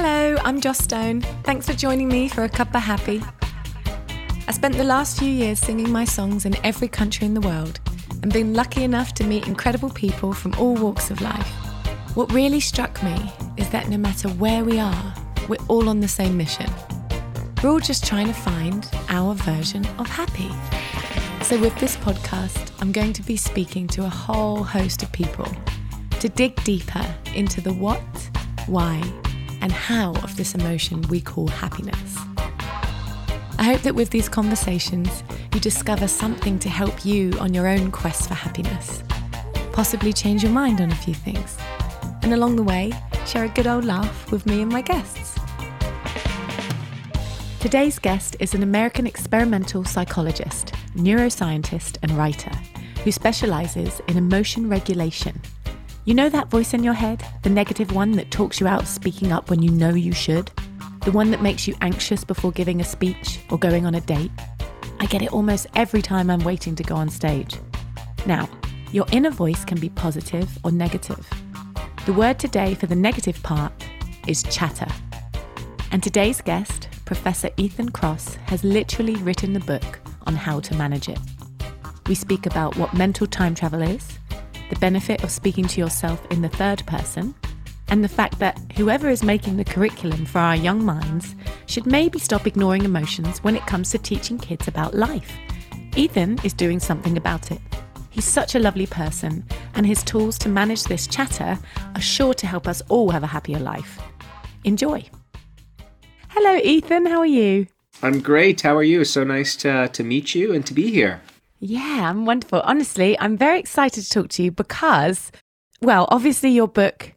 Hello, I'm Joss Stone. Thanks for joining me for a cup of happy. I spent the last few years singing my songs in every country in the world and been lucky enough to meet incredible people from all walks of life. What really struck me is that no matter where we are, we're all on the same mission. We're all just trying to find our version of happy. So, with this podcast, I'm going to be speaking to a whole host of people to dig deeper into the what, why, and how of this emotion we call happiness. I hope that with these conversations, you discover something to help you on your own quest for happiness, possibly change your mind on a few things, and along the way, share a good old laugh with me and my guests. Today's guest is an American experimental psychologist, neuroscientist, and writer who specializes in emotion regulation. You know that voice in your head, the negative one that talks you out of speaking up when you know you should? The one that makes you anxious before giving a speech or going on a date? I get it almost every time I'm waiting to go on stage. Now, your inner voice can be positive or negative. The word today for the negative part is chatter. And today's guest, Professor Ethan Kross, has literally written the book on how to manage it. We speak about what mental time travel is, the benefit of speaking to yourself in the third person, and the fact that whoever is making the curriculum for our young minds should maybe stop ignoring emotions when it comes to teaching kids about life. Ethan is doing something about it. He's such a lovely person, and his tools to manage this chatter are sure to help us all have a happier life. Enjoy. Hello, Ethan. How are you? I'm great. How are you? So nice to, to meet you and to be here. Yeah, I'm wonderful. Honestly, I'm very excited to talk to you because, well, obviously, your book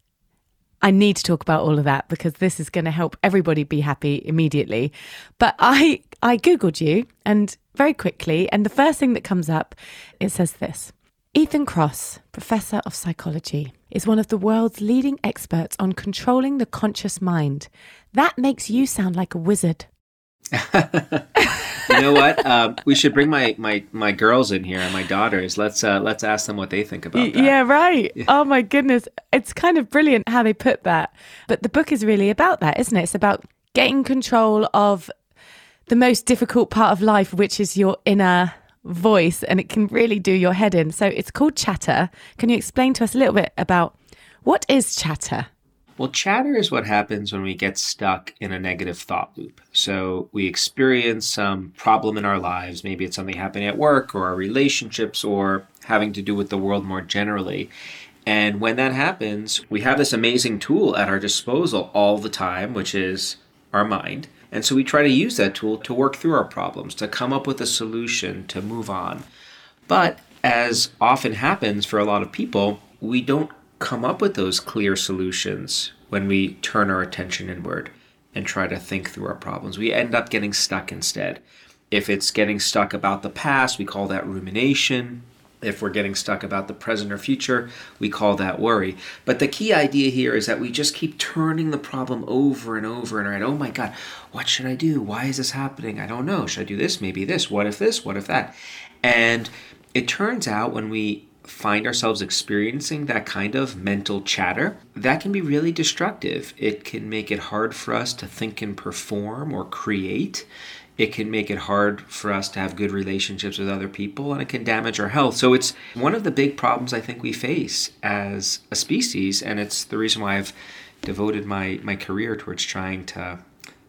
I need to talk about all of that because this is going to help everybody be happy immediately. But I I googled you and very quickly and the first thing that comes up it says this. Ethan Kross, professor of psychology, is one of the world's leading experts on controlling the conscious mind. That makes you sound like a wizard. you know what? Um, we should bring my, my my girls in here, my daughters. Let's uh, let's ask them what they think about that. Yeah, right. Oh my goodness, it's kind of brilliant how they put that. But the book is really about that, isn't it? It's about getting control of the most difficult part of life, which is your inner voice, and it can really do your head in. So it's called chatter. Can you explain to us a little bit about what is chatter? Well, chatter is what happens when we get stuck in a negative thought loop. So we experience some problem in our lives. Maybe it's something happening at work or our relationships or having to do with the world more generally. And when that happens, we have this amazing tool at our disposal all the time, which is our mind. And so we try to use that tool to work through our problems, to come up with a solution, to move on. But as often happens for a lot of people, we don't come up with those clear solutions when we turn our attention inward and try to think through our problems. We end up getting stuck instead. If it's getting stuck about the past, we call that rumination. If we're getting stuck about the present or future, we call that worry. But the key idea here is that we just keep turning the problem over and over and right. Oh my God, what should I do? Why is this happening? I don't know. Should I do this? Maybe this. What if this? What if that? And it turns out when we find ourselves experiencing that kind of mental chatter, that can be really destructive. It can make it hard for us to think and perform or create. It can make it hard for us to have good relationships with other people and it can damage our health. So it's one of the big problems I think we face as a species, and it's the reason why I've devoted my, my career towards trying to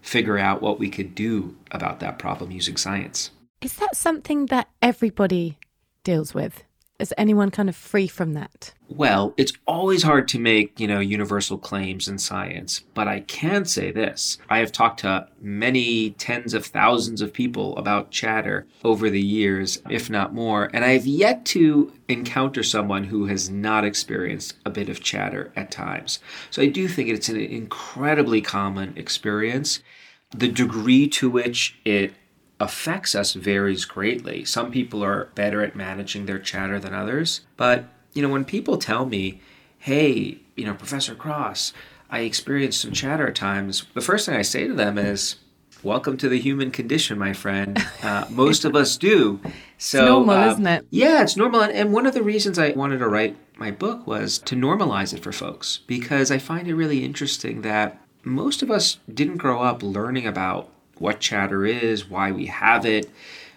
figure out what we could do about that problem using science. Is that something that everybody deals with? Is anyone kind of free from that? Well, it's always hard to make, you know, universal claims in science, but I can say this. I have talked to many tens of thousands of people about chatter over the years, if not more, and I have yet to encounter someone who has not experienced a bit of chatter at times. So I do think it's an incredibly common experience. The degree to which it affects us varies greatly. Some people are better at managing their chatter than others. But, you know, when people tell me, hey, you know, Professor Kross, I experience some chatter at times, the first thing I say to them is, Welcome to the human condition, my friend. Uh, most of us do. So, it's normal, uh, isn't it? Yeah, it's normal. And one of the reasons I wanted to write my book was to normalize it for folks because I find it really interesting that most of us didn't grow up learning about what chatter is, why we have it,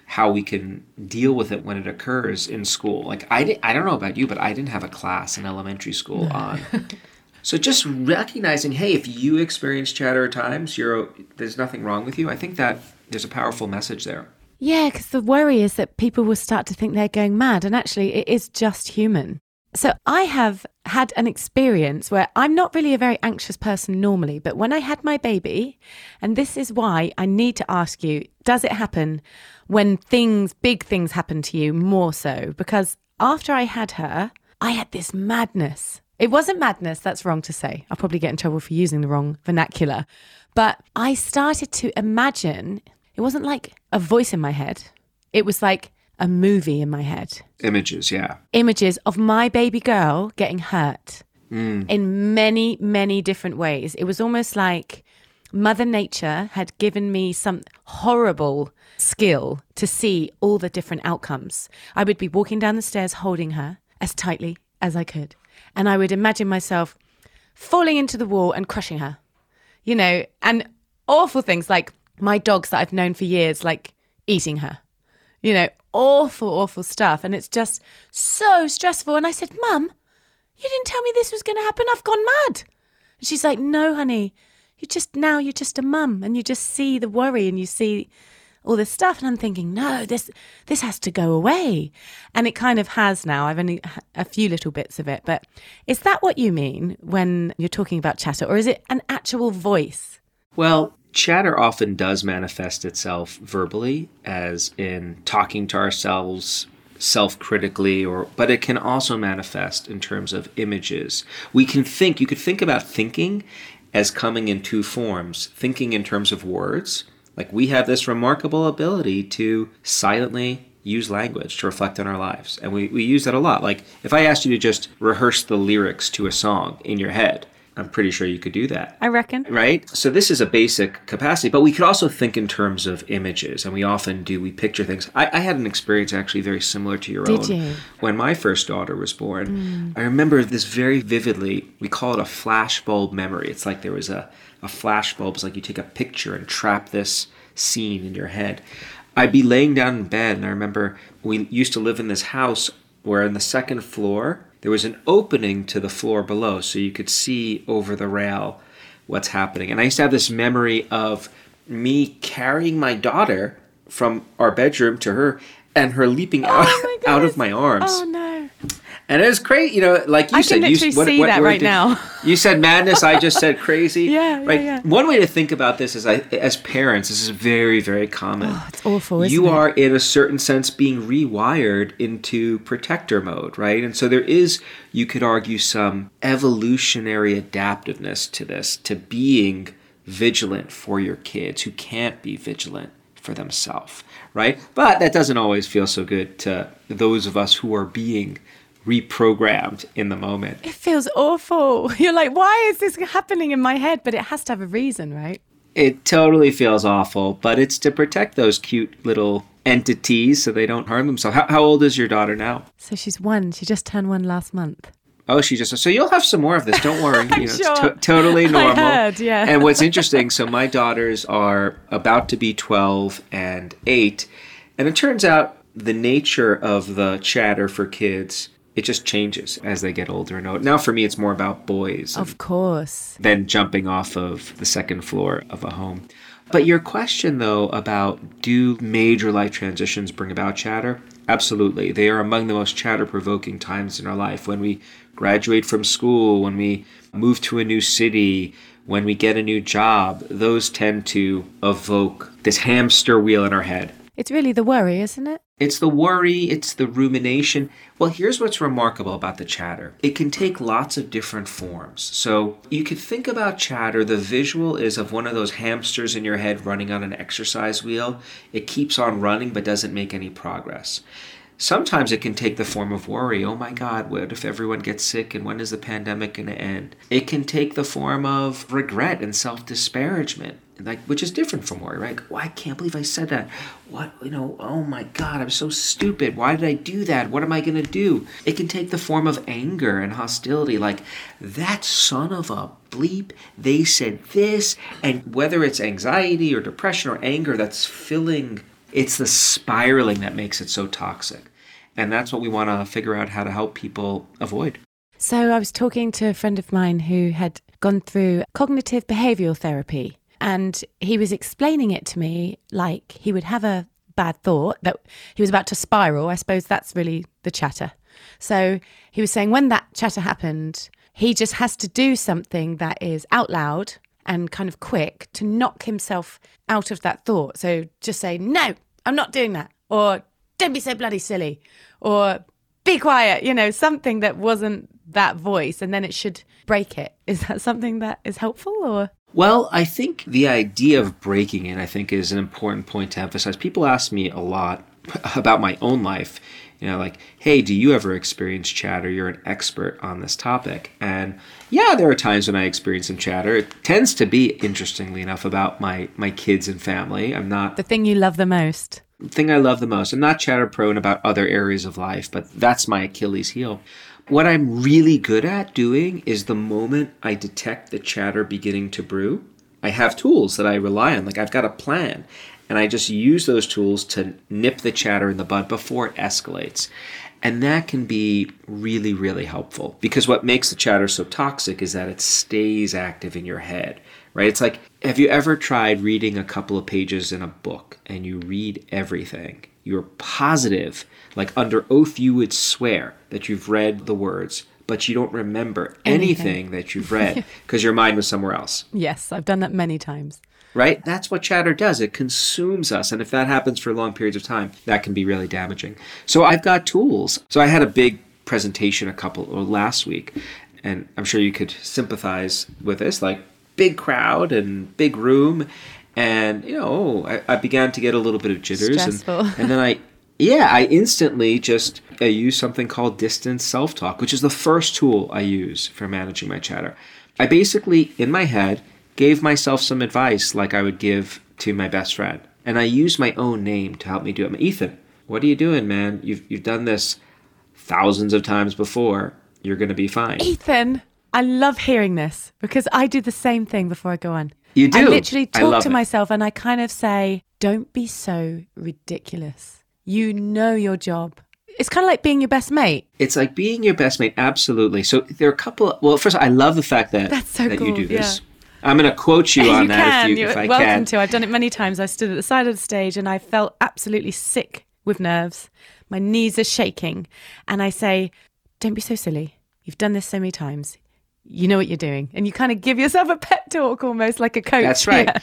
how we can deal with it when it occurs in school. Like I, di- I don't know about you, but I didn't have a class in elementary school on. so just recognizing, hey, if you experience chatter at times, you're there's nothing wrong with you. I think that there's a powerful message there. Yeah, because the worry is that people will start to think they're going mad, and actually, it is just human. So I have had an experience where I'm not really a very anxious person normally, but when I had my baby, and this is why I need to ask you, does it happen when things, big things happen to you more so? Because after I had her, I had this madness. It wasn't madness, that's wrong to say. I'll probably get in trouble for using the wrong vernacular. But I started to imagine, it wasn't like a voice in my head, it was like a movie in my head. Images, yeah. Images of my baby girl getting hurt hmm. in many, many different ways. It was almost like Mother Nature had given me some horrible skill to see all the different outcomes. I would be walking down the stairs holding her as tightly as I could. And I would imagine myself falling into the wall and crushing her, you know, and awful things like my dogs that I've known for years, like eating her you know, awful, awful stuff. And it's just so stressful. And I said, Mum, you didn't tell me this was going to happen. I've gone mad. And she's like, No, honey, you just now you're just a mum and you just see the worry and you see all this stuff. And I'm thinking, no, this this has to go away. And it kind of has now. I've only a few little bits of it. But is that what you mean when you're talking about chatter? Or is it an actual voice? Well, chatter often does manifest itself verbally, as in talking to ourselves self-critically or but it can also manifest in terms of images. We can think you could think about thinking as coming in two forms. Thinking in terms of words like we have this remarkable ability to silently use language to reflect on our lives. And we, we use that a lot. Like if i asked you to just rehearse the lyrics to a song in your head i'm pretty sure you could do that I reckon. right? So this is a basic capacity, but we could also think in terms of images, and we often do. We picture things. I, I had an experience actually very similar to your Did own. you? When my first daughter was born, hmm. I remember this very vividly. We call it a flashbulb memory. It's like there was a a flashbulb. It's like you take a picture and trap this scene in your head. I'd be laying down in bed, and I remember we used to live in this house where in the second floor there was an opening to the floor below, so you could see over the rail what's happening. And I used to have this memory of me carrying my daughter from our bedroom to her and her leaping oh out, Oh my out of my arms. Oh no. And it was great, you know, like you I said. you, literally see that word right did- now. You said madness. I just said crazy. Yeah, right. yeah. One way to think about this is, I, as parents, this is very, very common. Oh, it's awful, isn't you it? are, in a certain sense, being rewired into protector mode, right? And so there is, you could argue, some evolutionary adaptiveness to this, to being vigilant for your kids who can't be vigilant for themselves, right? But that doesn't always feel so good to those of us who are being reprogrammed in the moment. It feels awful. You're like, why is this happening in my head? But it has to have a reason, right? It totally feels awful, but it's to protect those cute little entities so they don't harm themselves. How, how old is your daughter now? So she's one. She just turned one last month. Oh, she just so you'll have some more of this. Don't worry, you know, Sure. it's to- totally I normal. heard, yeah. And what's interesting, so my daughters are about to be twelve and eight, and it turns out the nature of the chatter for kids it just changes as they get older and older. Now for me, it's more about boys. Of course. than jumping off of the second floor of a home. But your question, though, about do major life transitions bring about chatter? Absolutely. They are among the most chatter provoking times in our life. When we graduate from school, when we move to a new city, when we get a new job, those tend to evoke this hamster wheel in our head. It's really the worry, isn't it? It's the worry, it's the rumination. Well, here's what's remarkable about the chatter it can take lots of different forms. So you could think about chatter, the visual is of one of those hamsters in your head running on an exercise wheel. It keeps on running but doesn't make any progress. Sometimes it can take the form of worry. Oh my God, what if everyone gets sick and when is the pandemic going to end? It can take the form of regret and self disparagement. Like which is different from worry, right? Well, I can't believe I said that. What you know? Oh my God, I'm so stupid. Why did I do that? What am I gonna do? It can take the form of anger and hostility, like that son of a bleep. They said this, and whether it's anxiety or depression or anger that's filling, it's the spiraling that makes it so toxic, and that's what we want to figure out how to help people avoid. So I was talking to a friend of mine who had gone through cognitive behavioral therapy and he was explaining it to me like he would have a bad thought that he was about to spiral. I suppose that's really the chatter. So he was saying when that chatter happened, he just has to do something that is out loud and kind of quick to knock himself out of that thought. So just say, no, I'm not doing that. Or don't be so bloody silly. Or be quiet, you know, something that wasn't that voice. And then it should break it. Is that something that is helpful or? Well, I think the idea of breaking it, I think, is an important point to emphasize. People ask me a lot about my own life. You know, like, hey, do you ever experience chatter? You're an expert on this topic. And yeah, there are times when I experience some chatter. It tends to be, interestingly enough, about my my kids and family. I'm not the thing you love the most. Thing I love the most. I'm not chatter prone about other areas of life, but that's my Achilles heel. What I'm really good at doing is the moment I detect the chatter beginning to brew, I have tools that I rely on. Like I've got a plan, and I just use those tools to nip the chatter in the bud before it escalates. And that can be really, really helpful because what makes the chatter so toxic is that it stays active in your head, right? It's like, have you ever tried reading a couple of pages in a book and you read everything? You're positive like under oath, you would swear that you've read the words, but you don't remember anything, anything that you've read because your mind was somewhere else. Yes, I've done that many times. Right? That's what chatter does. It consumes us. And if that happens for long periods of time, that can be really damaging. So I've got tools. So I had a big presentation a couple or last week, and I'm sure you could sympathize with this, like big crowd and big room. And you know, oh, I, I began to get a little bit of jitters, and, and then I yeah, I instantly just I use something called distance self talk, which is the first tool I use for managing my chatter. I basically, in my head, gave myself some advice like I would give to my best friend. And I use my own name to help me do it. Ethan, what are you doing, man? You've, you've done this thousands of times before. You're going to be fine. Ethan, I love hearing this because I do the same thing before I go on. You do? I literally talk I to it. myself and I kind of say, don't be so ridiculous you know your job. It's kind of like being your best mate. It's like being your best mate, absolutely. So there are a couple. Of, well, first, I love the fact that That's so that cool. you do this. Yeah. I'm going to quote you on you that can. if, you, You're if I welcome can. to. I've done it many times. I stood at the side of the stage and I felt absolutely sick with nerves. My knees are shaking, and I say, "Don't be so silly. You've done this so many times you know what you're doing. And you kind of give yourself a pep talk almost like a coach. That's right. Yeah.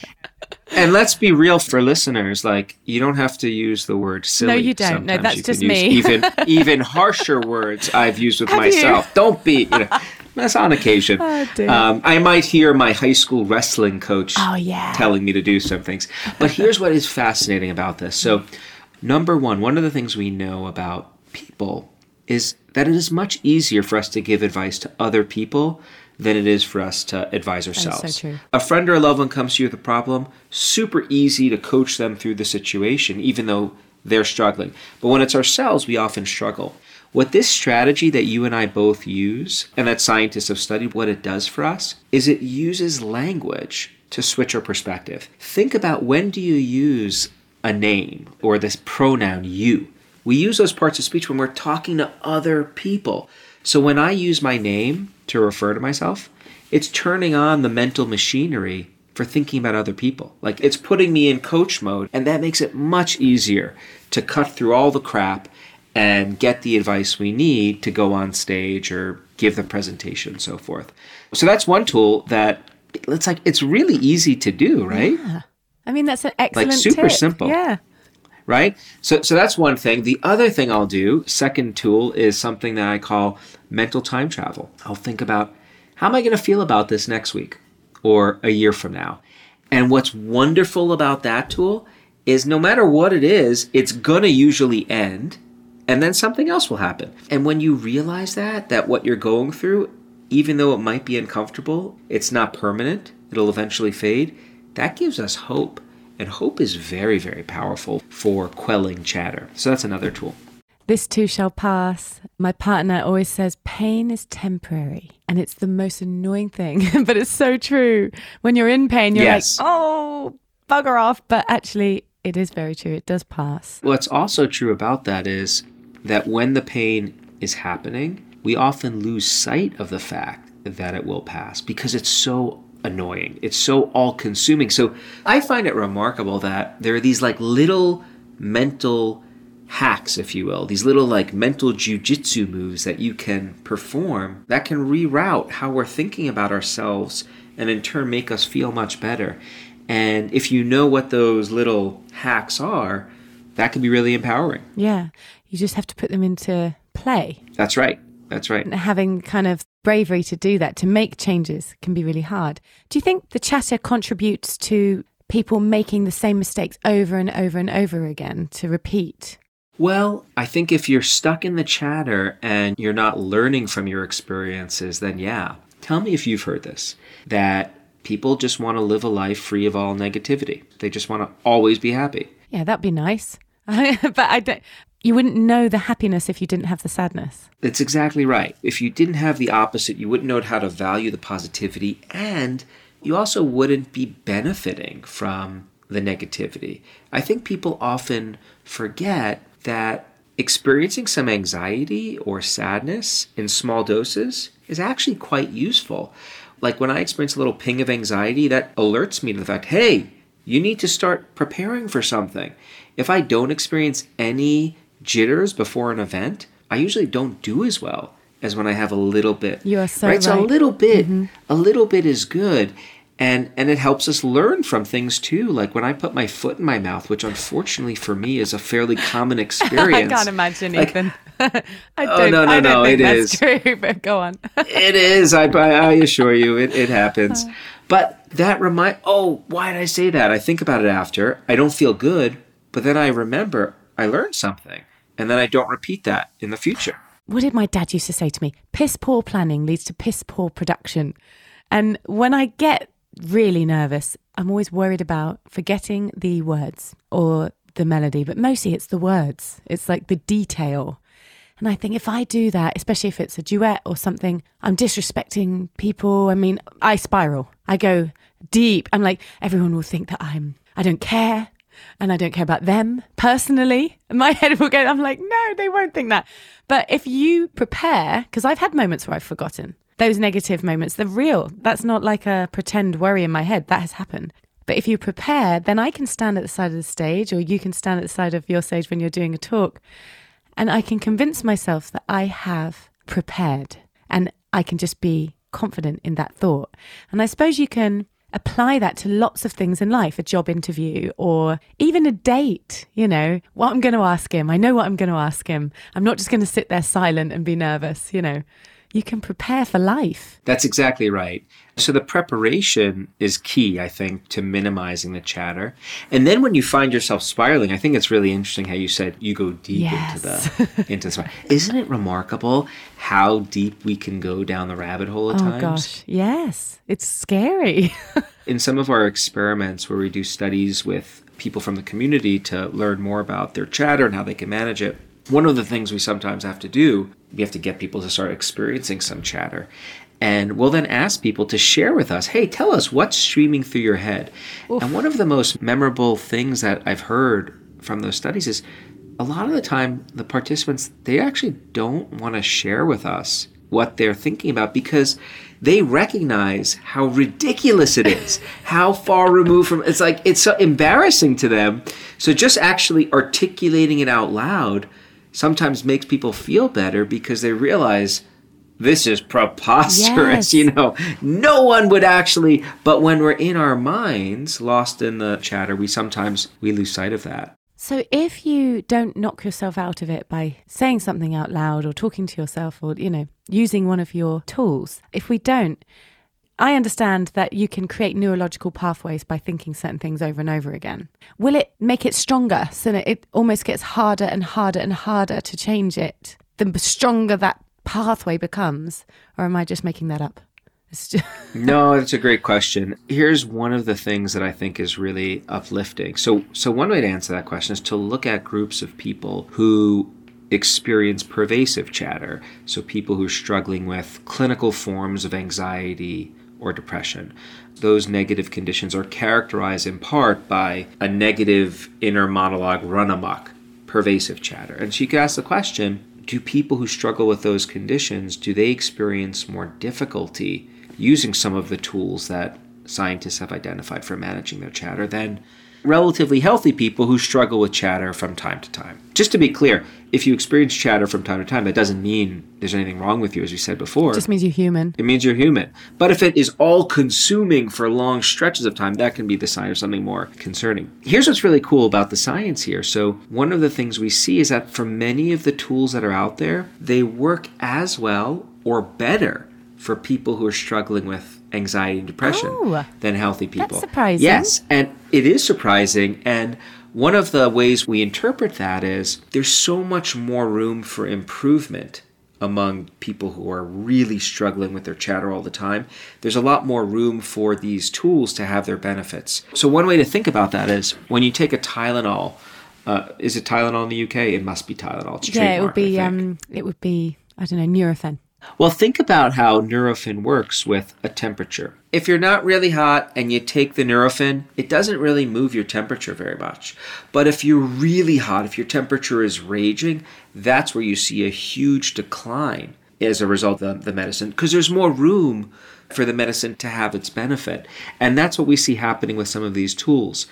and let's be real for listeners. Like, you don't have to use the word silly. No, you don't. Sometimes no, that's just me. even, even harsher words I've used with have myself. You? Don't be, you know, that's on occasion. Oh, um, I might hear my high school wrestling coach oh, yeah. telling me to do some things. But here's what is fascinating about this. So, number one, one of the things we know about people is that it is much easier for us to give advice to other people than it is for us to advise ourselves. So a friend or a loved one comes to you with a problem, super easy to coach them through the situation, even though they're struggling. But when it's ourselves, we often struggle. What this strategy that you and I both use, and that scientists have studied what it does for us, is it uses language to switch our perspective. Think about when do you use a name or this pronoun you? We use those parts of speech when we're talking to other people. So when I use my name to refer to myself, it's turning on the mental machinery for thinking about other people. Like it's putting me in coach mode, and that makes it much easier to cut through all the crap and get the advice we need to go on stage or give the presentation and so forth. So that's one tool that it's like it's really easy to do, right? Yeah. I mean that's an excellent like super tip. simple. Yeah right? So, so that's one thing. The other thing I'll do, second tool, is something that I call mental time travel. I'll think about how am I going to feel about this next week or a year from now. And what's wonderful about that tool is no matter what it is, it's going to usually end and then something else will happen. And when you realize that, that what you're going through, even though it might be uncomfortable, it's not permanent, it'll eventually fade, that gives us hope. And hope is very, very powerful for quelling chatter. So that's another tool. This too shall pass. My partner always says pain is temporary. And it's the most annoying thing, but it's so true. When you're in pain, you're Yes. like, oh, bugger off. But actually, it is very true. It does pass. What's also true about that is that when the pain is happening, we often lose sight of the fact that it will pass because it's so annoying. It's so all consuming. So I find it remarkable that there are these like little mental hacks, if you will, these little like mental jujitsu moves that you can perform that can reroute how we're thinking about ourselves and in turn make us feel much better. And if you know what those little hacks are, that can be really empowering. Yeah. You just have to put them into play. That's right. That's right. And having kind of bravery to do that, to make changes, can be really hard. Do you think the chatter contributes to people making the same mistakes over and over and over again to repeat? Well, I think if you're stuck in the chatter and you're not learning from your experiences, then yeah. Tell me if you've heard this that people just want to live a life free of all negativity. They just want to always be happy. Yeah, that'd be nice. but I don't. You wouldn't know the happiness if you didn't have the sadness. That's exactly right. If you didn't have the opposite, you wouldn't know how to value the positivity, and you also wouldn't be benefiting from the negativity. I think people often forget that experiencing some anxiety or sadness in small doses is actually quite useful. Like when I experience a little ping of anxiety, that alerts me to the fact hey, you need to start preparing for something. If I don't experience any jitters before an event, I usually don't do as well as when I have a little bit. You are so right. So a right. Mm-hmm. little bit, a little bit is good, and and it helps us learn from things too. Like when I put my foot in my mouth, which unfortunately for me is a fairly common experience. I can't imagine, Like, Ethan. I Oh, no, no, no, It is true, but go on. it is. I, I, I assure you, it, it Uh. happens. But that remind. Oh, why did I say that? I think about it after. I don't feel good, but then I remember I learned something, and then I don't repeat that in the future. what did my dad used to say to me? Piss poor planning leads to piss poor production. And when I get really nervous, I'm always worried about forgetting the words or the melody, but mostly it's the words. It's like the detail. And I think if I do that, especially if it's a duet or something, I'm disrespecting people. I mean, I spiral. I go deep. I'm like, everyone will think that I'm, I don't care and I don't care about them personally. My head will go, I'm like, no, they won't think that. But if you prepare, because I've had moments where I've forgotten those negative moments, they're real. That's not like a pretend worry in my head. That has happened. But if you prepare, then I can stand at the side of the stage, or you can stand at the side of your stage when you're doing a talk, and I can convince myself that I have prepared and I can just be confident in that thought. And I suppose you can apply that to lots of things in life a job interview or even a date. You know, what I'm going to ask him. I know what I'm going to ask him. I'm not just going to sit there silent and be nervous. You know, you can prepare for life. That's exactly right. So the preparation is key, I think, to minimizing the chatter. And then when you find yourself spiraling, I think it's really interesting how you said you go deep Yes. into the into the spiral. Isn't it remarkable how deep we can go down the rabbit hole at Oh times? gosh, yes, it's scary. in some of our experiments where we do studies with people from the community to learn more about their chatter and how they can manage it, one of the things we sometimes have to do, we have to get people to start experiencing some chatter. And we'll then ask people to share with us, hey, tell us what's streaming through your head. And one of the most memorable things that I've heard from those studies is a lot of the time the participants they actually don't want to share with us what they're thinking about because they recognize how ridiculous it is how far removed from it's like it's so embarrassing to them so just actually articulating it out loud sometimes makes people feel better because they realize this is preposterous Yes. you know no one would actually but when we're in our minds lost in the chatter we sometimes we lose sight of that So if you don't knock yourself out of it by saying something out loud or talking to yourself or, you know, using one of your tools, if we don't, I understand that you can create neurological pathways by thinking certain things over and over again. Will it make it stronger so that it almost gets harder and harder and harder to change it? The stronger that pathway becomes, or am I just making that up? no, that's a great question. Here's one of the things that I think is really uplifting. So, so one way to answer that question is to look at groups of people who experience pervasive chatter. So, people who are struggling with clinical forms of anxiety or depression. Those negative conditions are characterized in part by a negative inner monologue run amok, pervasive chatter. And she could ask the question do people who struggle with those conditions do they experience more difficulty using some of the tools that scientists have identified for managing their chatter than relatively healthy people who struggle with chatter from time to time. Just to be clear, if you experience chatter from time to time, that doesn't mean there's anything wrong with you, as you said before. It just means you're human. It means you're human. But if it is all consuming for long stretches of time, that can be the sign of something more concerning. Here's what's really cool about the science here. So, one of the things we see is that for many of the tools that are out there, they work as well or better for people who are struggling with anxiety and depression oh, than healthy people. That's surprising. Yes, and it is surprising. And one of the ways we interpret that is there's so much more room for improvement among people who are really struggling with their chatter all the time. There's a lot more room for these tools to have their benefits. So, one way to think about that is when you take a Tylenol, uh, is it Tylenol in the UK? It must be Tylenol. It's yeah, it would be. Um, it would be. I don't know, Nurofen. Well, think about how Nurofen works with a temperature. If you're not really hot and you take the Nurofen, it doesn't really move your temperature very much. But if you're really hot, if your temperature is raging, that's where you see a huge decline as a result of the medicine because there's more room for the medicine to have its benefit. And that's what we see happening with some of these tools.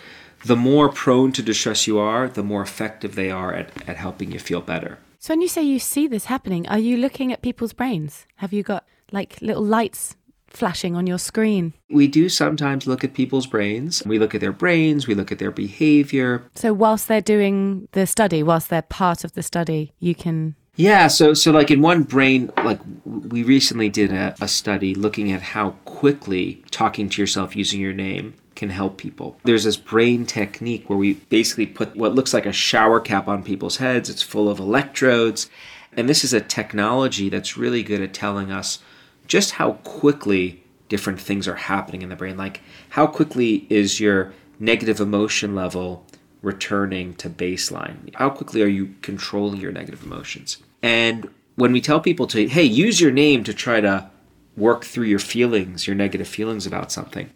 The more prone to distress you are, the more effective they are at, at helping you feel better. So when you say you see this happening, are you looking at people's brains? Have you got like little lights flashing on your screen? We do sometimes look at people's brains. We look at their brains, we look at their behavior. So whilst they're doing the study, whilst they're part of the study, you can yeah, so so like in one brain, like we recently did a, a study looking at how quickly talking to yourself using your name can help people. There's this brain technique where we basically put what looks like a shower cap on people's heads. It's full of electrodes. And this is a technology that's really good at telling us just how quickly different things are happening in the brain. Like, how quickly is your negative emotion level returning to baseline? How quickly are you controlling your negative emotions? And when we tell people to, hey, use your name to try to work through your feelings, your negative feelings about something,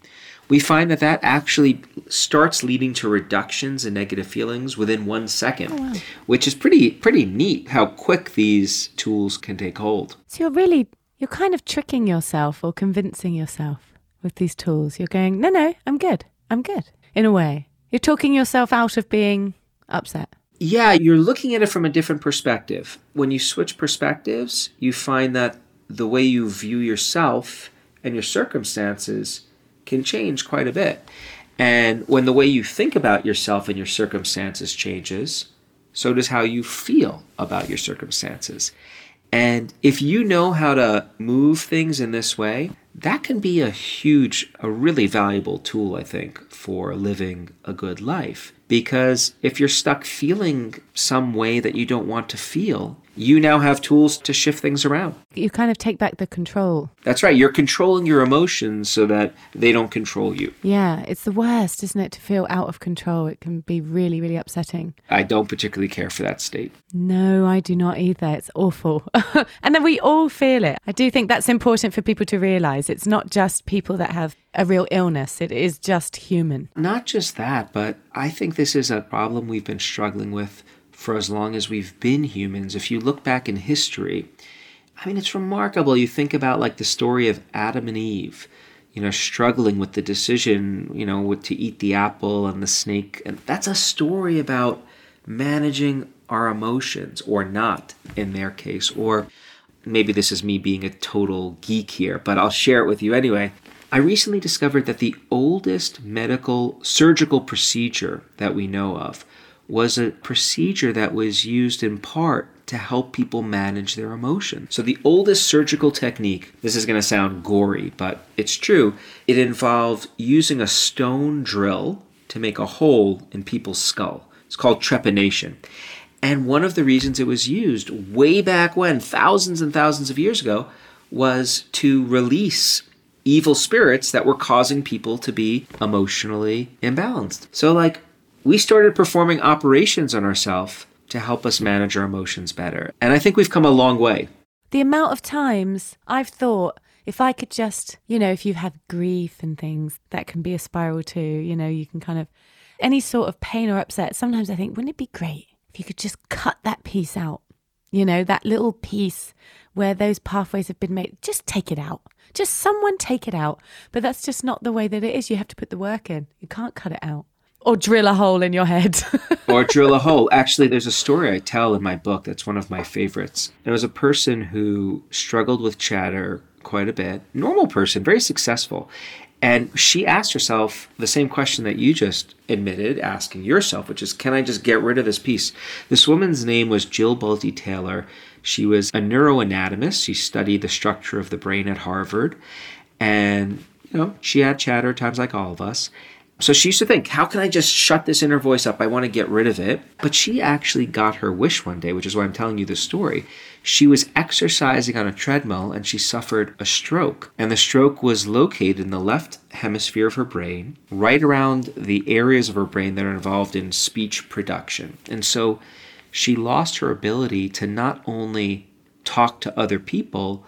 we find that that actually starts leading to reductions in negative feelings within one second, oh, wow. which is pretty pretty neat how quick these tools can take hold. So you're really you're kind of tricking yourself or convincing yourself with these tools. You're going, no, no, I'm good, I'm good. In a way, you're talking yourself out of being upset. Yeah, you're looking at it from a different perspective. When you switch perspectives, you find that the way you view yourself and your circumstances can change quite a bit. And when the way you think about yourself and your circumstances changes, so does how you feel about your circumstances. And if you know how to move things in this way, that can be a huge, a really valuable tool, I think, for living a good life. Because if you're stuck feeling some way that you don't want to feel, you now have tools to shift things around. You kind of take back the control. That's right. You're controlling your emotions so that they don't control you. Yeah, it's the worst, isn't it, to feel out of control? It can be really, really upsetting. I don't particularly care for that state. No, I do not either. It's awful. and then we all feel it. I do think that's important for people to realize. It's not just people that have a real illness, it is just human. Not just that, but I think this is a problem we've been struggling with for as long as we've been humans. If you look back in history, I mean, it's remarkable. You think about like the story of Adam and Eve, you know, struggling with the decision, you know, to eat the apple and the snake. And that's a story about managing our emotions or not in their case. Or maybe this is me being a total geek here, but I'll share it with you anyway. I recently discovered that the oldest medical surgical procedure that we know of was a procedure that was used in part to help people manage their emotions. So, the oldest surgical technique, this is going to sound gory, but it's true, it involved using a stone drill to make a hole in people's skull. It's called trepanation. And one of the reasons it was used way back when, thousands and thousands of years ago, was to release evil spirits that were causing people to be emotionally imbalanced. So, like, we started performing operations on ourselves to help us manage our emotions better. And I think we've come a long way. The amount of times I've thought, if I could just, you know, if you have grief and things, that can be a spiral too. You know, you can kind of, any sort of pain or upset, sometimes I think, wouldn't it be great if you could just cut that piece out? You know, that little piece where those pathways have been made, just take it out. Just someone take it out. But that's just not the way that it is. You have to put the work in. You can't cut it out. Or drill a hole in your head. or drill a hole. Actually, there's a story I tell in my book that's one of my favorites. There was a person who struggled with chatter quite a bit, normal person, very successful. And she asked herself the same question that you just admitted asking yourself, which is, can I just get rid of this piece? This woman's name was Jill Bolte Taylor. She was a neuroanatomist. She studied the structure of the brain at Harvard. And, you know, she had chatter times like all of us. So she used to think, how can I just shut this inner voice up? I want to get rid of it. But she actually got her wish one day, which is why I'm telling you this story. She was exercising on a treadmill and she suffered a stroke. And the stroke was located in the left hemisphere of her brain, right around the areas of her brain that are involved in speech production. And so she lost her ability to not only talk to other people,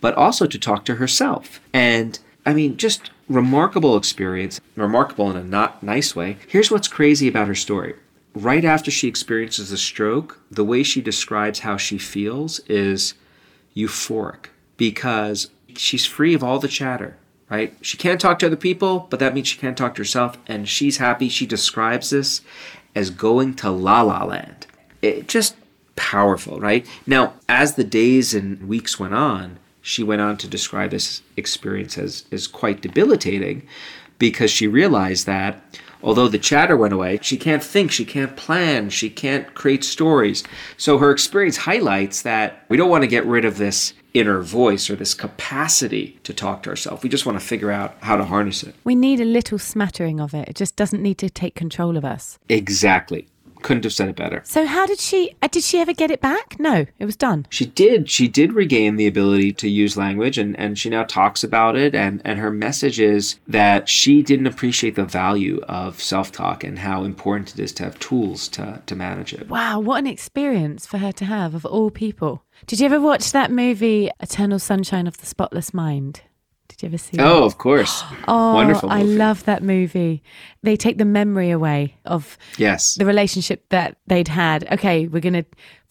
but also to talk to herself. And I mean, just remarkable experience, remarkable in a not nice way. Here's what's crazy about her story. Right after she experiences the stroke, the way she describes how she feels is euphoric because she's free of all the chatter, right? She can't talk to other people, but that means she can't talk to herself, and she's happy. She describes this as going to la la land. It just powerful, right? Now, as the days and weeks went on, she went on to describe this experience as, as quite debilitating because she realized that although the chatter went away, she can't think, she can't plan, she can't create stories. So her experience highlights that we don't want to get rid of this inner voice or this capacity to talk to ourselves. We just want to figure out how to harness it. We need a little smattering of it. It just doesn't need to take control of us. Exactly couldn't have said it better. So how did she? Uh, did she ever get it back? No, it was done. She did. She did regain the ability to use language, and and she now talks about it. And and her message is that she didn't appreciate the value of self talk and how important it is to have tools to to manage it. Wow, what an experience for her to have of all people. Did you ever watch that movie Eternal Sunshine of the Spotless Mind? Did you ever see? Oh, that? of course. oh, wonderful. Movie. I love that movie. They take the memory away of yes the relationship that they'd had. Okay, we're gonna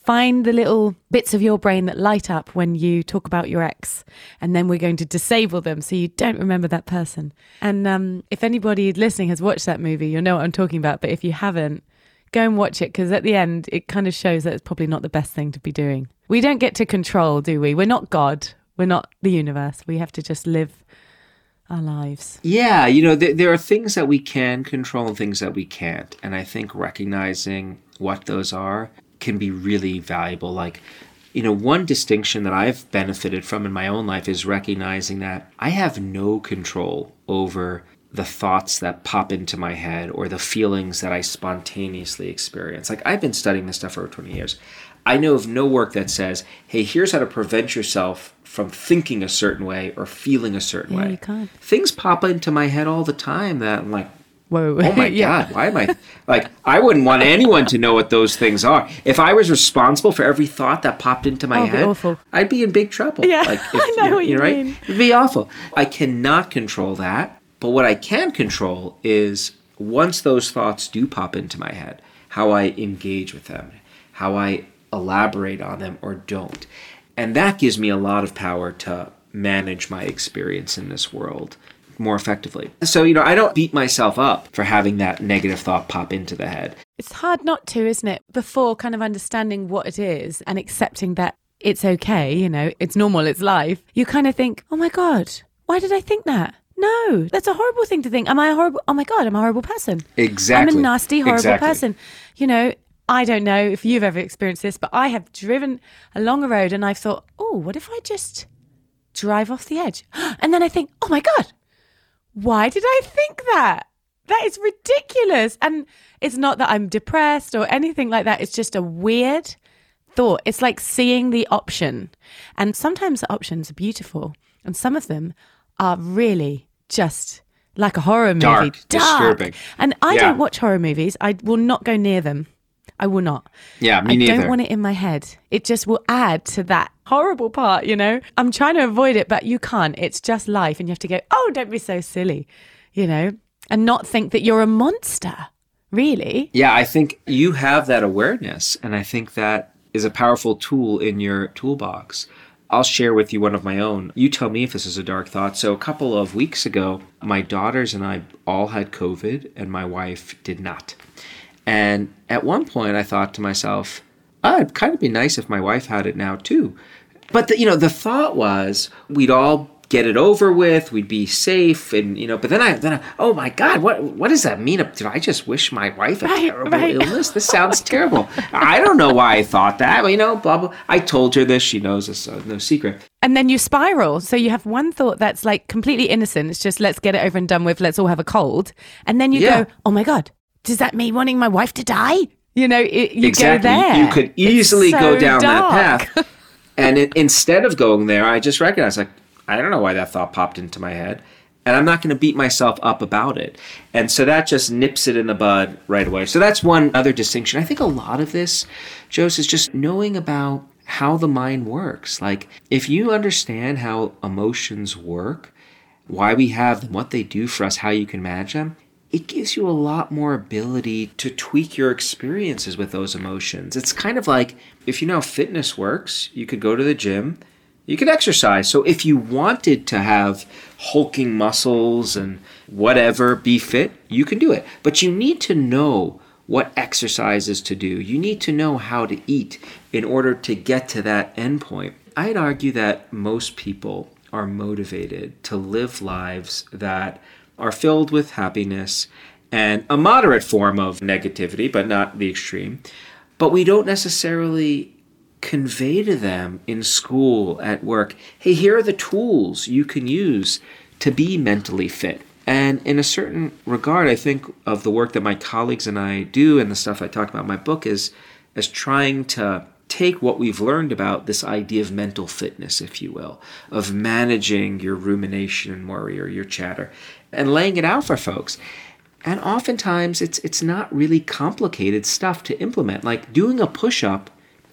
find the little bits of your brain that light up when you talk about your ex, and then we're going to disable them so you don't remember that person. And um, if anybody listening has watched that movie, you'll know what I'm talking about. But if you haven't, go and watch it because at the end, it kind of shows that it's probably not the best thing to be doing. We don't get to control, do we? We're not God. We're not the universe. We have to just live our lives. Yeah, you know, th- there are things that we can control and things that we can't. And I think recognizing what those are can be really valuable. Like, you know, one distinction that I've benefited from in my own life is recognizing that I have no control over the thoughts that pop into my head or the feelings that I spontaneously experience. Like, I've been studying this stuff for over 20 years. I know of no work that says, hey, here's how to prevent yourself from thinking a certain way or feeling a certain yeah, way. You can't. Things pop into my head all the time that I'm like, Whoa. Oh my yeah. God, why am I like, I wouldn't want anyone to know what those things are. If I was responsible for every thought that popped into my oh, head, awful. I'd be in big trouble. Yeah, like, if, I know you what you right? mean. It'd be awful. I cannot control that. But what I can control is once those thoughts do pop into my head, how I engage with them, how I elaborate on them or don't. And that gives me a lot of power to manage my experience in this world more effectively. So, you know, I don't beat myself up for having that negative thought pop into the head. It's hard not to, isn't it? Before kind of understanding what it is and accepting that it's okay, you know, it's normal, it's life, you kind of think, oh my God, why did I think that? No, that's a horrible thing to think. Am I a horrible? Oh my God, I'm a horrible person. Exactly. I'm a nasty, horrible exactly. person. You know, I don't know if you've ever experienced this, but I have driven along a road and I've thought, oh, what if I just drive off the edge? And then I think, oh my God, why did I think that? That is ridiculous. And it's not that I'm depressed or anything like that. It's just a weird thought. It's like seeing the option. And sometimes the options are beautiful, and some of them are really just like a horror movie. Dark, disturbing. And I Yeah. don't watch horror movies. I will not go near them. I will not. Yeah, me I neither. don't want it in my head. It just will add to that horrible part, you know? I'm trying to avoid it, but you can't. It's just life. And you have to go, oh, don't be so silly, you know? And not think that you're a monster, really. Yeah, I think you have that awareness, and I think that is a powerful tool in your toolbox. I'll share with you one of my own. You tell me if this is a dark thought. So, a couple of weeks ago, my daughters and I all had COVID, and my wife did not. And at one point, I thought to myself, oh, it'd kind of be nice if my wife had it now too. But the, you know, the thought was we'd all get it over with, we'd be safe, and you know. But then I, then I, oh my God, what what does that mean? Did I just wish my wife a Right, terrible right. illness? This sounds terrible. I don't know why I thought that. But, you know, blah blah. I told her this. She knows this. Uh, no secret. And then you spiral. So you have one thought that's like completely innocent. It's just let's get it over and done with. Let's all have a cold. And then you Yeah. go, oh my God, does that mean wanting my wife to die? You know, it, you exactly. go there. You could easily go down dark. that path. and it, instead of going there, I just recognized, like, I don't know why that thought popped into my head. And I'm not going to beat myself up about it. And so that just nips it in the bud right away. So that's one other distinction. I think a lot of this, Joss, is just knowing about how the mind works. Like, if you understand how emotions work, why we have them, what they do for us, how you can manage them, it gives you a lot more ability to tweak your experiences with those emotions. It's kind of like if you know fitness works, you could go to the gym, you could exercise. So if you wanted to have hulking muscles and whatever, be fit, you can do it. But you need to know what exercises to do. You need to know how to eat in order to get to that endpoint. I'd argue that most people are motivated to live lives that are filled with happiness and a moderate form of negativity, but not the extreme. But we don't necessarily convey to them in school, at work, hey, here are the tools you can use to be mentally fit. And in a certain regard, I think of the work that my colleagues and I do and the stuff I talk about in my book is as trying to take what we've learned about this idea of mental fitness, if you will, of managing your rumination and worry or your chatter, and laying it out for folks. And oftentimes it's it's not really complicated stuff to implement. Like doing a push-up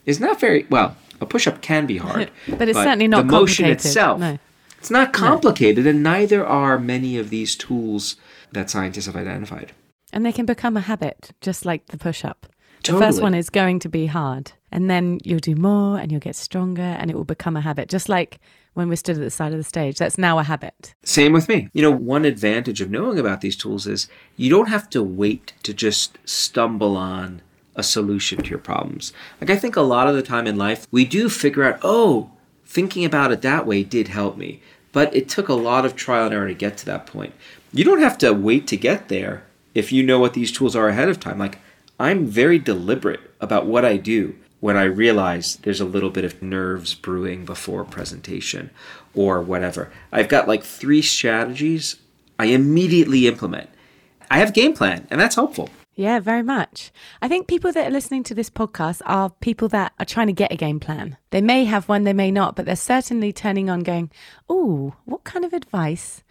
is not very well, a push-up can be hard. But it's certainly not the motion itself. no. It's not complicated, and neither are many of these tools that scientists have identified. And they can become a habit, just like the push up. The first one is going to be hard. And then you'll do more and you'll get stronger and it will become a habit. Just like when we stood at the side of the stage, that's now a habit. Same with me. You know, one advantage of knowing about these tools is you don't have to wait to just stumble on a solution to your problems. Like, I think a lot of the time in life, we do figure out, oh, thinking about it that way did help me. But it took a lot of trial and error to get to that point. You don't have to wait to get there if you know what these tools are ahead of time. Like, I'm very deliberate about what I do when I realize there's a little bit of nerves brewing before presentation or whatever. I've got like three strategies I immediately implement. I have game plan, and that's helpful. Yeah, very much. I think people that are listening to this podcast are people that are trying to get a game plan. They may have one, they may not, but they're certainly turning on going, Oh, what kind of advice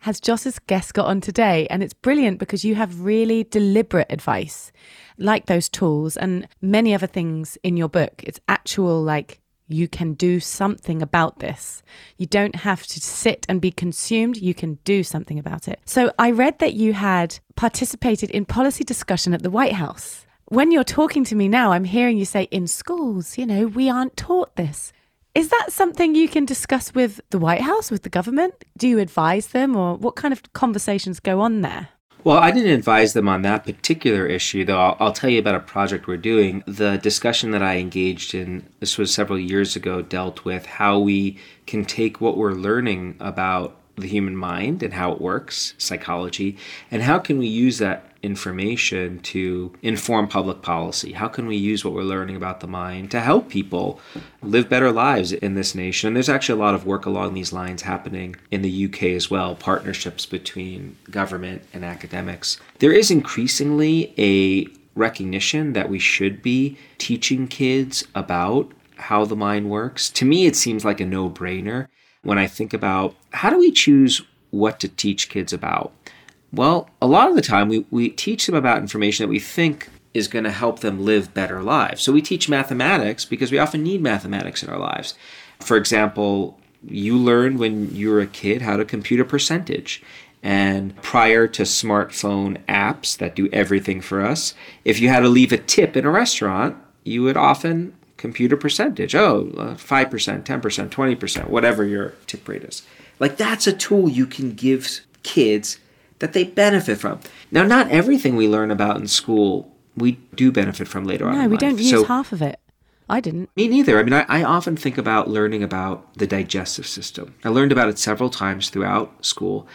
has Joss's guest got on today? And it's brilliant because you have really deliberate advice, like those tools and many other things in your book. It's actual, like, you can do something about this. You don't have to sit and be consumed. You can do something about it. So I read that you had participated in policy discussion at the White House. When you're talking to me now, I'm hearing you say in schools, you know, we aren't taught this. Is that something you can discuss with the White House, with the government? Do you advise them, or what kind of conversations go on there? Well, I didn't advise them on that particular issue, though I'll, I'll tell you about a project we're doing. The discussion that I engaged in, this was several years ago, dealt with how we can take what we're learning about the human mind and how it works, psychology, and how can we use that information to inform public policy? How can we use what we're learning about the mind to help people live better lives in this nation? And there's actually a lot of work along these lines happening in the UK as well, partnerships between government and academics. There is increasingly a recognition that we should be teaching kids about how the mind works. To me, it seems like a no brainer. when I think about how do we choose what to teach kids about? Well, a lot of the time we, we teach them about information that we think is going to help them live better lives. So we teach mathematics because we often need mathematics in our lives. For example, you learned when you were a kid how to compute a percentage. And prior to smartphone apps that do everything for us, if you had to leave a tip in a restaurant, you would often compute a percentage. Oh, 5%, 10%, 20%, whatever your tip rate is. Like that's a tool you can give kids that they benefit from. Now, not everything we learn about in school we do benefit from later no, on. No, we don't use so, half of it. I didn't. Me neither. I mean, I, I, often think about learning about the digestive system. I learned about it several times throughout school.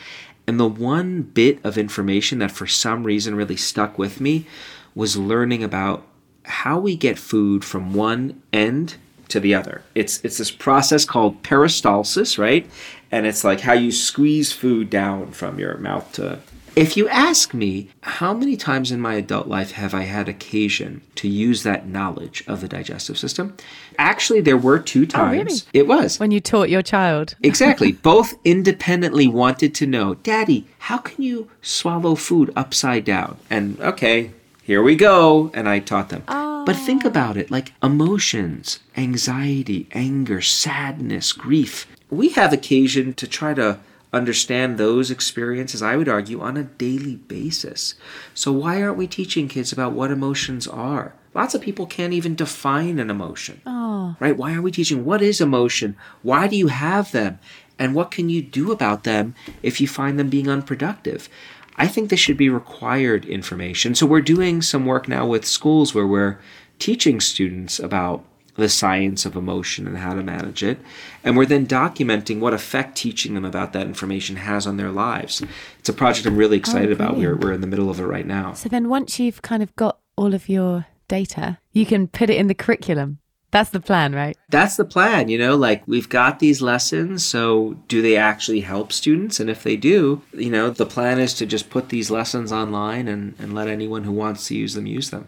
And the one bit of information that for some reason really stuck with me was learning about how we get food from one end to the other. It's it's this process called peristalsis, right? And it's like how you squeeze food down from your mouth to if you ask me, how many times in my adult life have I had occasion to use that knowledge of the digestive system? Actually, there were two times. Oh, really? It was. When you taught your child. exactly. Both independently wanted to know, Daddy, how can you swallow food upside down? And okay, here we go. And I taught them. Oh. But think about it like emotions, anxiety, anger, sadness, grief. We have occasion to try to understand those experiences, I would argue, on a daily basis. So, why aren't we teaching kids about what emotions are? Lots of people can't even define an emotion. Oh. Right? Why are we teaching what is emotion? Why do you have them? And what can you do about them if you find them being unproductive? I think this should be required information. So we're doing some work now with schools where we're teaching students about the science of emotion and how to manage it. And we're then documenting what effect teaching them about that information has on their lives. It's a project I'm really oh, excited oh, about. We're, we're in the middle of it right now. So then once you've kind of got all of your data, you can put it in the curriculum. That's the plan, right? That's the plan. You know, like we've got these lessons. So, do they actually help students? And if they do, you know, the plan is to just put these lessons online and, and let anyone who wants to use them use them.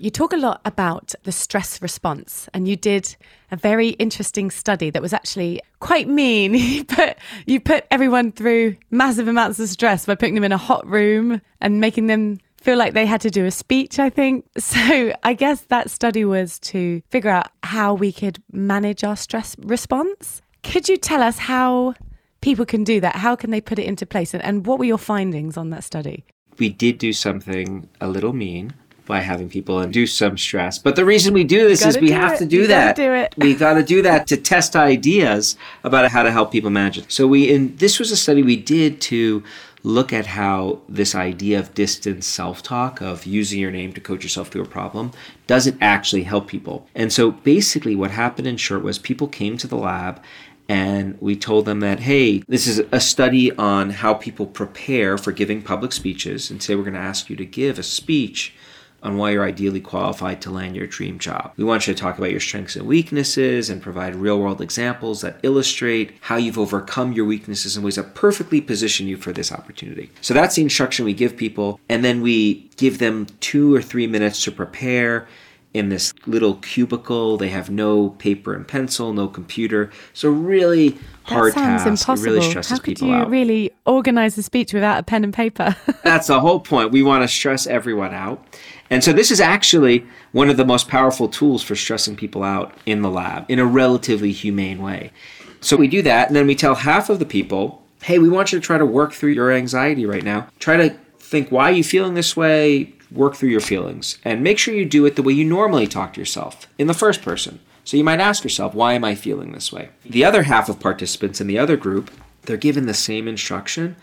You talk a lot about the stress response, and you did a very interesting study that was actually quite mean. you put you put everyone through massive amounts of stress by putting them in a hot room and making them feel like they had to do a speech, I think. So I guess that study was to figure out how we could manage our stress response. Could you tell us how people can do that? How can they put it into place? And, and what were your findings on that study? We did do something a little mean by having people induce some stress. But the reason we do this is we have it. to do you that. Do it. we got to do that to test ideas about how to help people manage it. So we in this was a study we did to look at how this idea of distance self talk, of using your name to coach yourself through a problem, doesn't actually help people? And so basically, what happened in short was people came to the lab and we told them that, hey, this is a study on how people prepare for giving public speeches. And say, we're going to ask you to give a speech on why you're ideally qualified to land your dream job. We want you to talk about your strengths and weaknesses and provide real world examples that illustrate how you've overcome your weaknesses in ways that perfectly position you for this opportunity. So that's the instruction we give people, and then we give them two or three minutes to prepare in this little cubicle. They have no paper and pencil, no computer. So really hard that sounds task. Impossible. It really stresses How could people you out. really organize a speech without a pen and paper? That's the whole point. We want to stress everyone out. And so this is actually one of the most powerful tools for stressing people out in the lab in a relatively humane way. So we do that, and then we tell half of the people, hey, we want you to try to work through your anxiety right now. Try to think, why are you feeling this way? Work through your feelings. And make sure you do it the way you normally talk to yourself in the first person. So you might ask yourself, why am I feeling this way? The other half of participants in the other group, they're given the same instruction,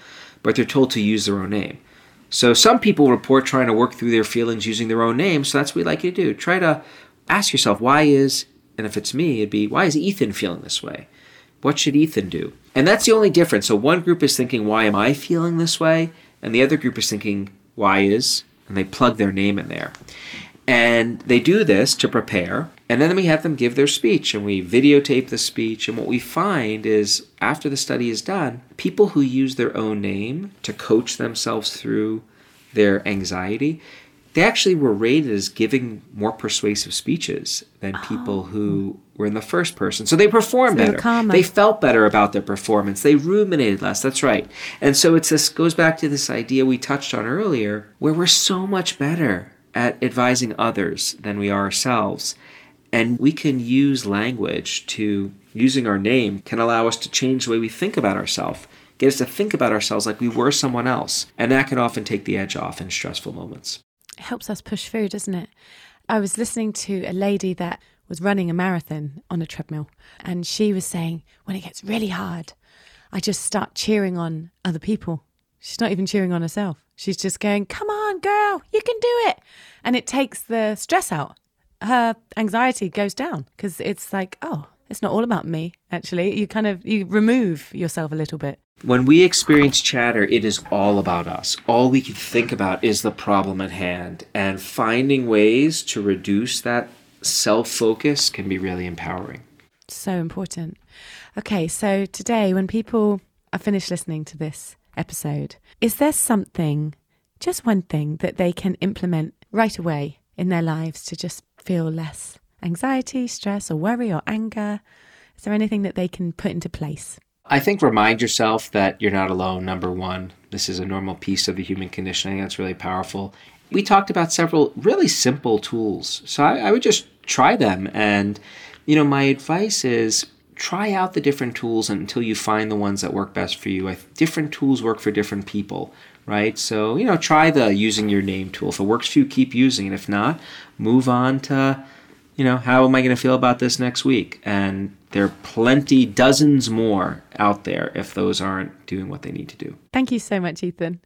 but they're told to use their own name. So some people report trying to work through their feelings using their own name. So that's what we like you to do. Try to ask yourself, why is, and if it's me, it'd be, why is Ethan feeling this way? What should Ethan do? And that's the only difference. So one group is thinking, why am I feeling this way? And the other group is thinking, why is, and they plug their name in there. And they do this to prepare. And then we have them give their speech and we videotape the speech. And what we find is after the study is done, people who use their own name to coach themselves through their anxiety, they actually were rated as giving more persuasive speeches than people Oh. who were in the first person. So they performed So better. calmer. They felt better about their performance. They ruminated less. That's right. And so it's this goes back to this idea we touched on earlier, where we're so much better at advising others than we are ourselves. And we can use language to using our name can allow us to change the way we think about ourselves. Get us to think about ourselves like we were someone else. And that can often take the edge off in stressful moments. It helps us push through, doesn't it? I was listening to a lady that was running a marathon on a treadmill, and she was saying, when it gets really hard, I just start cheering on other people. She's not even cheering on herself. She's just going, Come on, girl, you can do it. And it takes the stress out. Her anxiety goes down because it's like, oh, it's not all about me, actually. You kind of you remove yourself a little bit. When we experience chatter, it is all about us. All we can think about is the problem at hand. And finding ways to reduce that self focus can be really empowering. So important. Okay, so today, when people are finished listening to this episode, is there something, just one thing, that they can implement right away in their lives to just feel less anxiety, stress, or worry, or anger? Is there anything that they can put into place? I think remind yourself that you're not alone, number one. This is a normal piece of the human condition. I think that's really powerful. We talked about several really simple tools. So I, I would just try them. And, you know, my advice is try out the different tools until you find the ones that work best for you. I, different tools work for different people, right? So, you know, try the using your name tool. If it works for you, keep using it. If not, move on to, you know, how am I going to feel about this next week? And there are plenty, dozens more out there if those aren't doing what they need to do. Thank you so much, Ethan.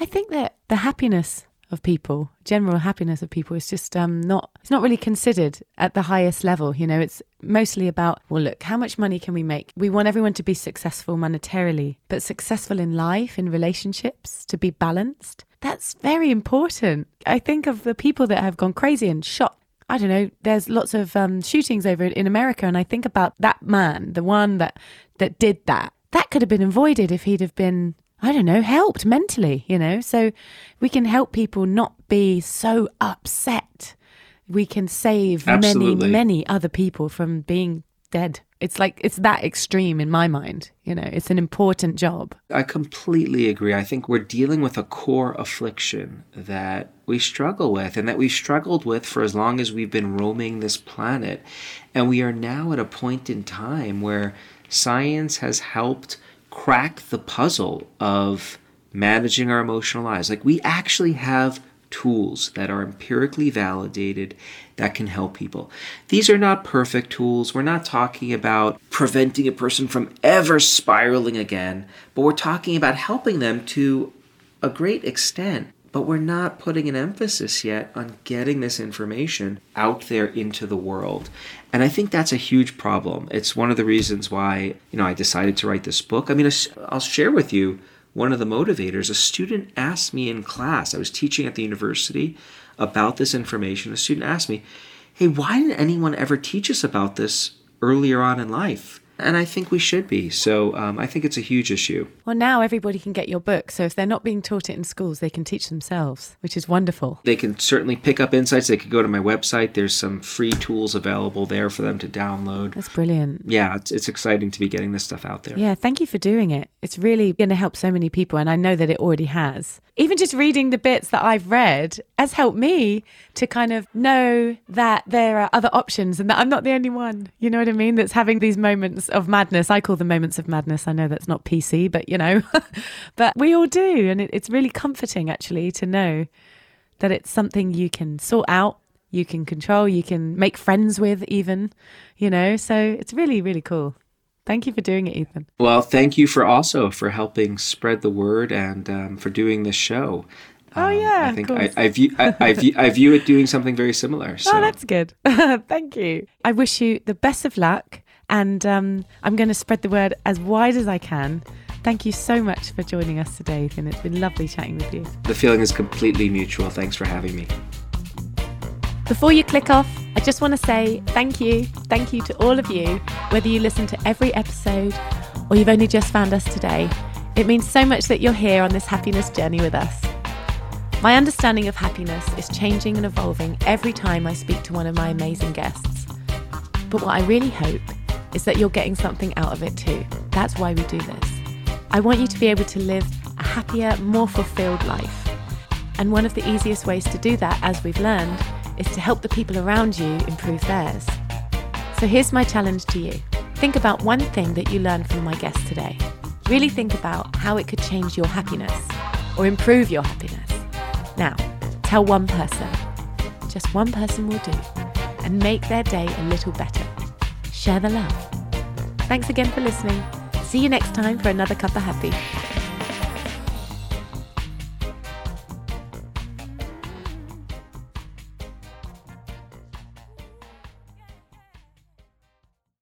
I think that the happiness of people, general happiness of people, is just um, not it's not really considered at the highest level. You know, it's mostly about well, look, how much money can we make? We want everyone to be successful monetarily, but successful in life, in relationships, to be balanced. That's very important. I think of the people that have gone crazy and shot I don't know. There's lots of um, shootings over in America, and I think about that man, the one that that did that. That could have been avoided if he'd have been, I don't know, helped mentally. You know, so we can help people not be so upset. We can save Absolutely. many, many other people from being dead. It's like it's that extreme in my mind. You know, it's an important job. I completely agree. I think we're dealing with a core affliction that we struggle with and that we've struggled with for as long as we've been roaming this planet. And we are now at a point in time where science has helped crack the puzzle of managing our emotional lives. Like we actually have tools that are empirically validated that can help people. These are not perfect tools. We're not talking about preventing a person from ever spiraling again, but we're talking about helping them to a great extent. But we're not putting an emphasis yet on getting this information out there into the world. And I think that's a huge problem. It's one of the reasons why, you know, I decided to write this book. I mean, I'll share with you one of the motivators. A student asked me in class, I was teaching at the university about this information. A student asked me, Hey, why didn't anyone ever teach us about this earlier on in life? And I think we should be. So um, I think it's a huge issue. Well, now everybody can get your book. So if they're not being taught it in schools, they can teach themselves, which is wonderful. They can certainly pick up insights. They could go to my website. There's some free tools available there for them to download. That's brilliant. Yeah, it's, it's exciting to be getting this stuff out there. Yeah, thank you for doing it. It's really going to help so many people, and I know that it already has. Even just reading the bits that I've read has helped me to kind of know that there are other options and that I'm not the only one. You know what I mean? That's having these moments of madness. I call them moments of madness. I know that's not PC, but you know, but we all do. And it, it's really comforting actually to know that it's something you can sort out you can control, you can make friends with, even, you know. So it's really, really cool. Thank you for doing it, Ethan. Well, thank you for also for helping spread the word and um, for doing this show. Oh, yeah, I think I. I view I, I view I view it doing something very similar. So Oh, that's good. Thank you. I wish you the best of luck, and um, I'm going to spread the word as wide as I can. Thank you so much for joining us today, Ethan. It's been lovely chatting with you. the feeling is completely mutual. Thanks for having me. Before you click off, I just want to say thank you. Thank you to all of you, whether you listen to every episode or you've only just found us today. It means so much that you're here on this happiness journey with us. My understanding of happiness is changing and evolving every time I speak to one of my amazing guests. But what I really hope is that you're getting something out of it too. That's why we do this. I want you to be able to live a happier, more fulfilled life. And one of the easiest ways to do that, as we've learned, is to help the people around you improve theirs. So here's my challenge to you think about one thing that you learned from my guest today. Really think about how it could change your happiness or improve your happiness. Now, tell one person. Just one person will do. And make their day a little better. Share the love. Thanks again for listening. See you next time for another cup of happy.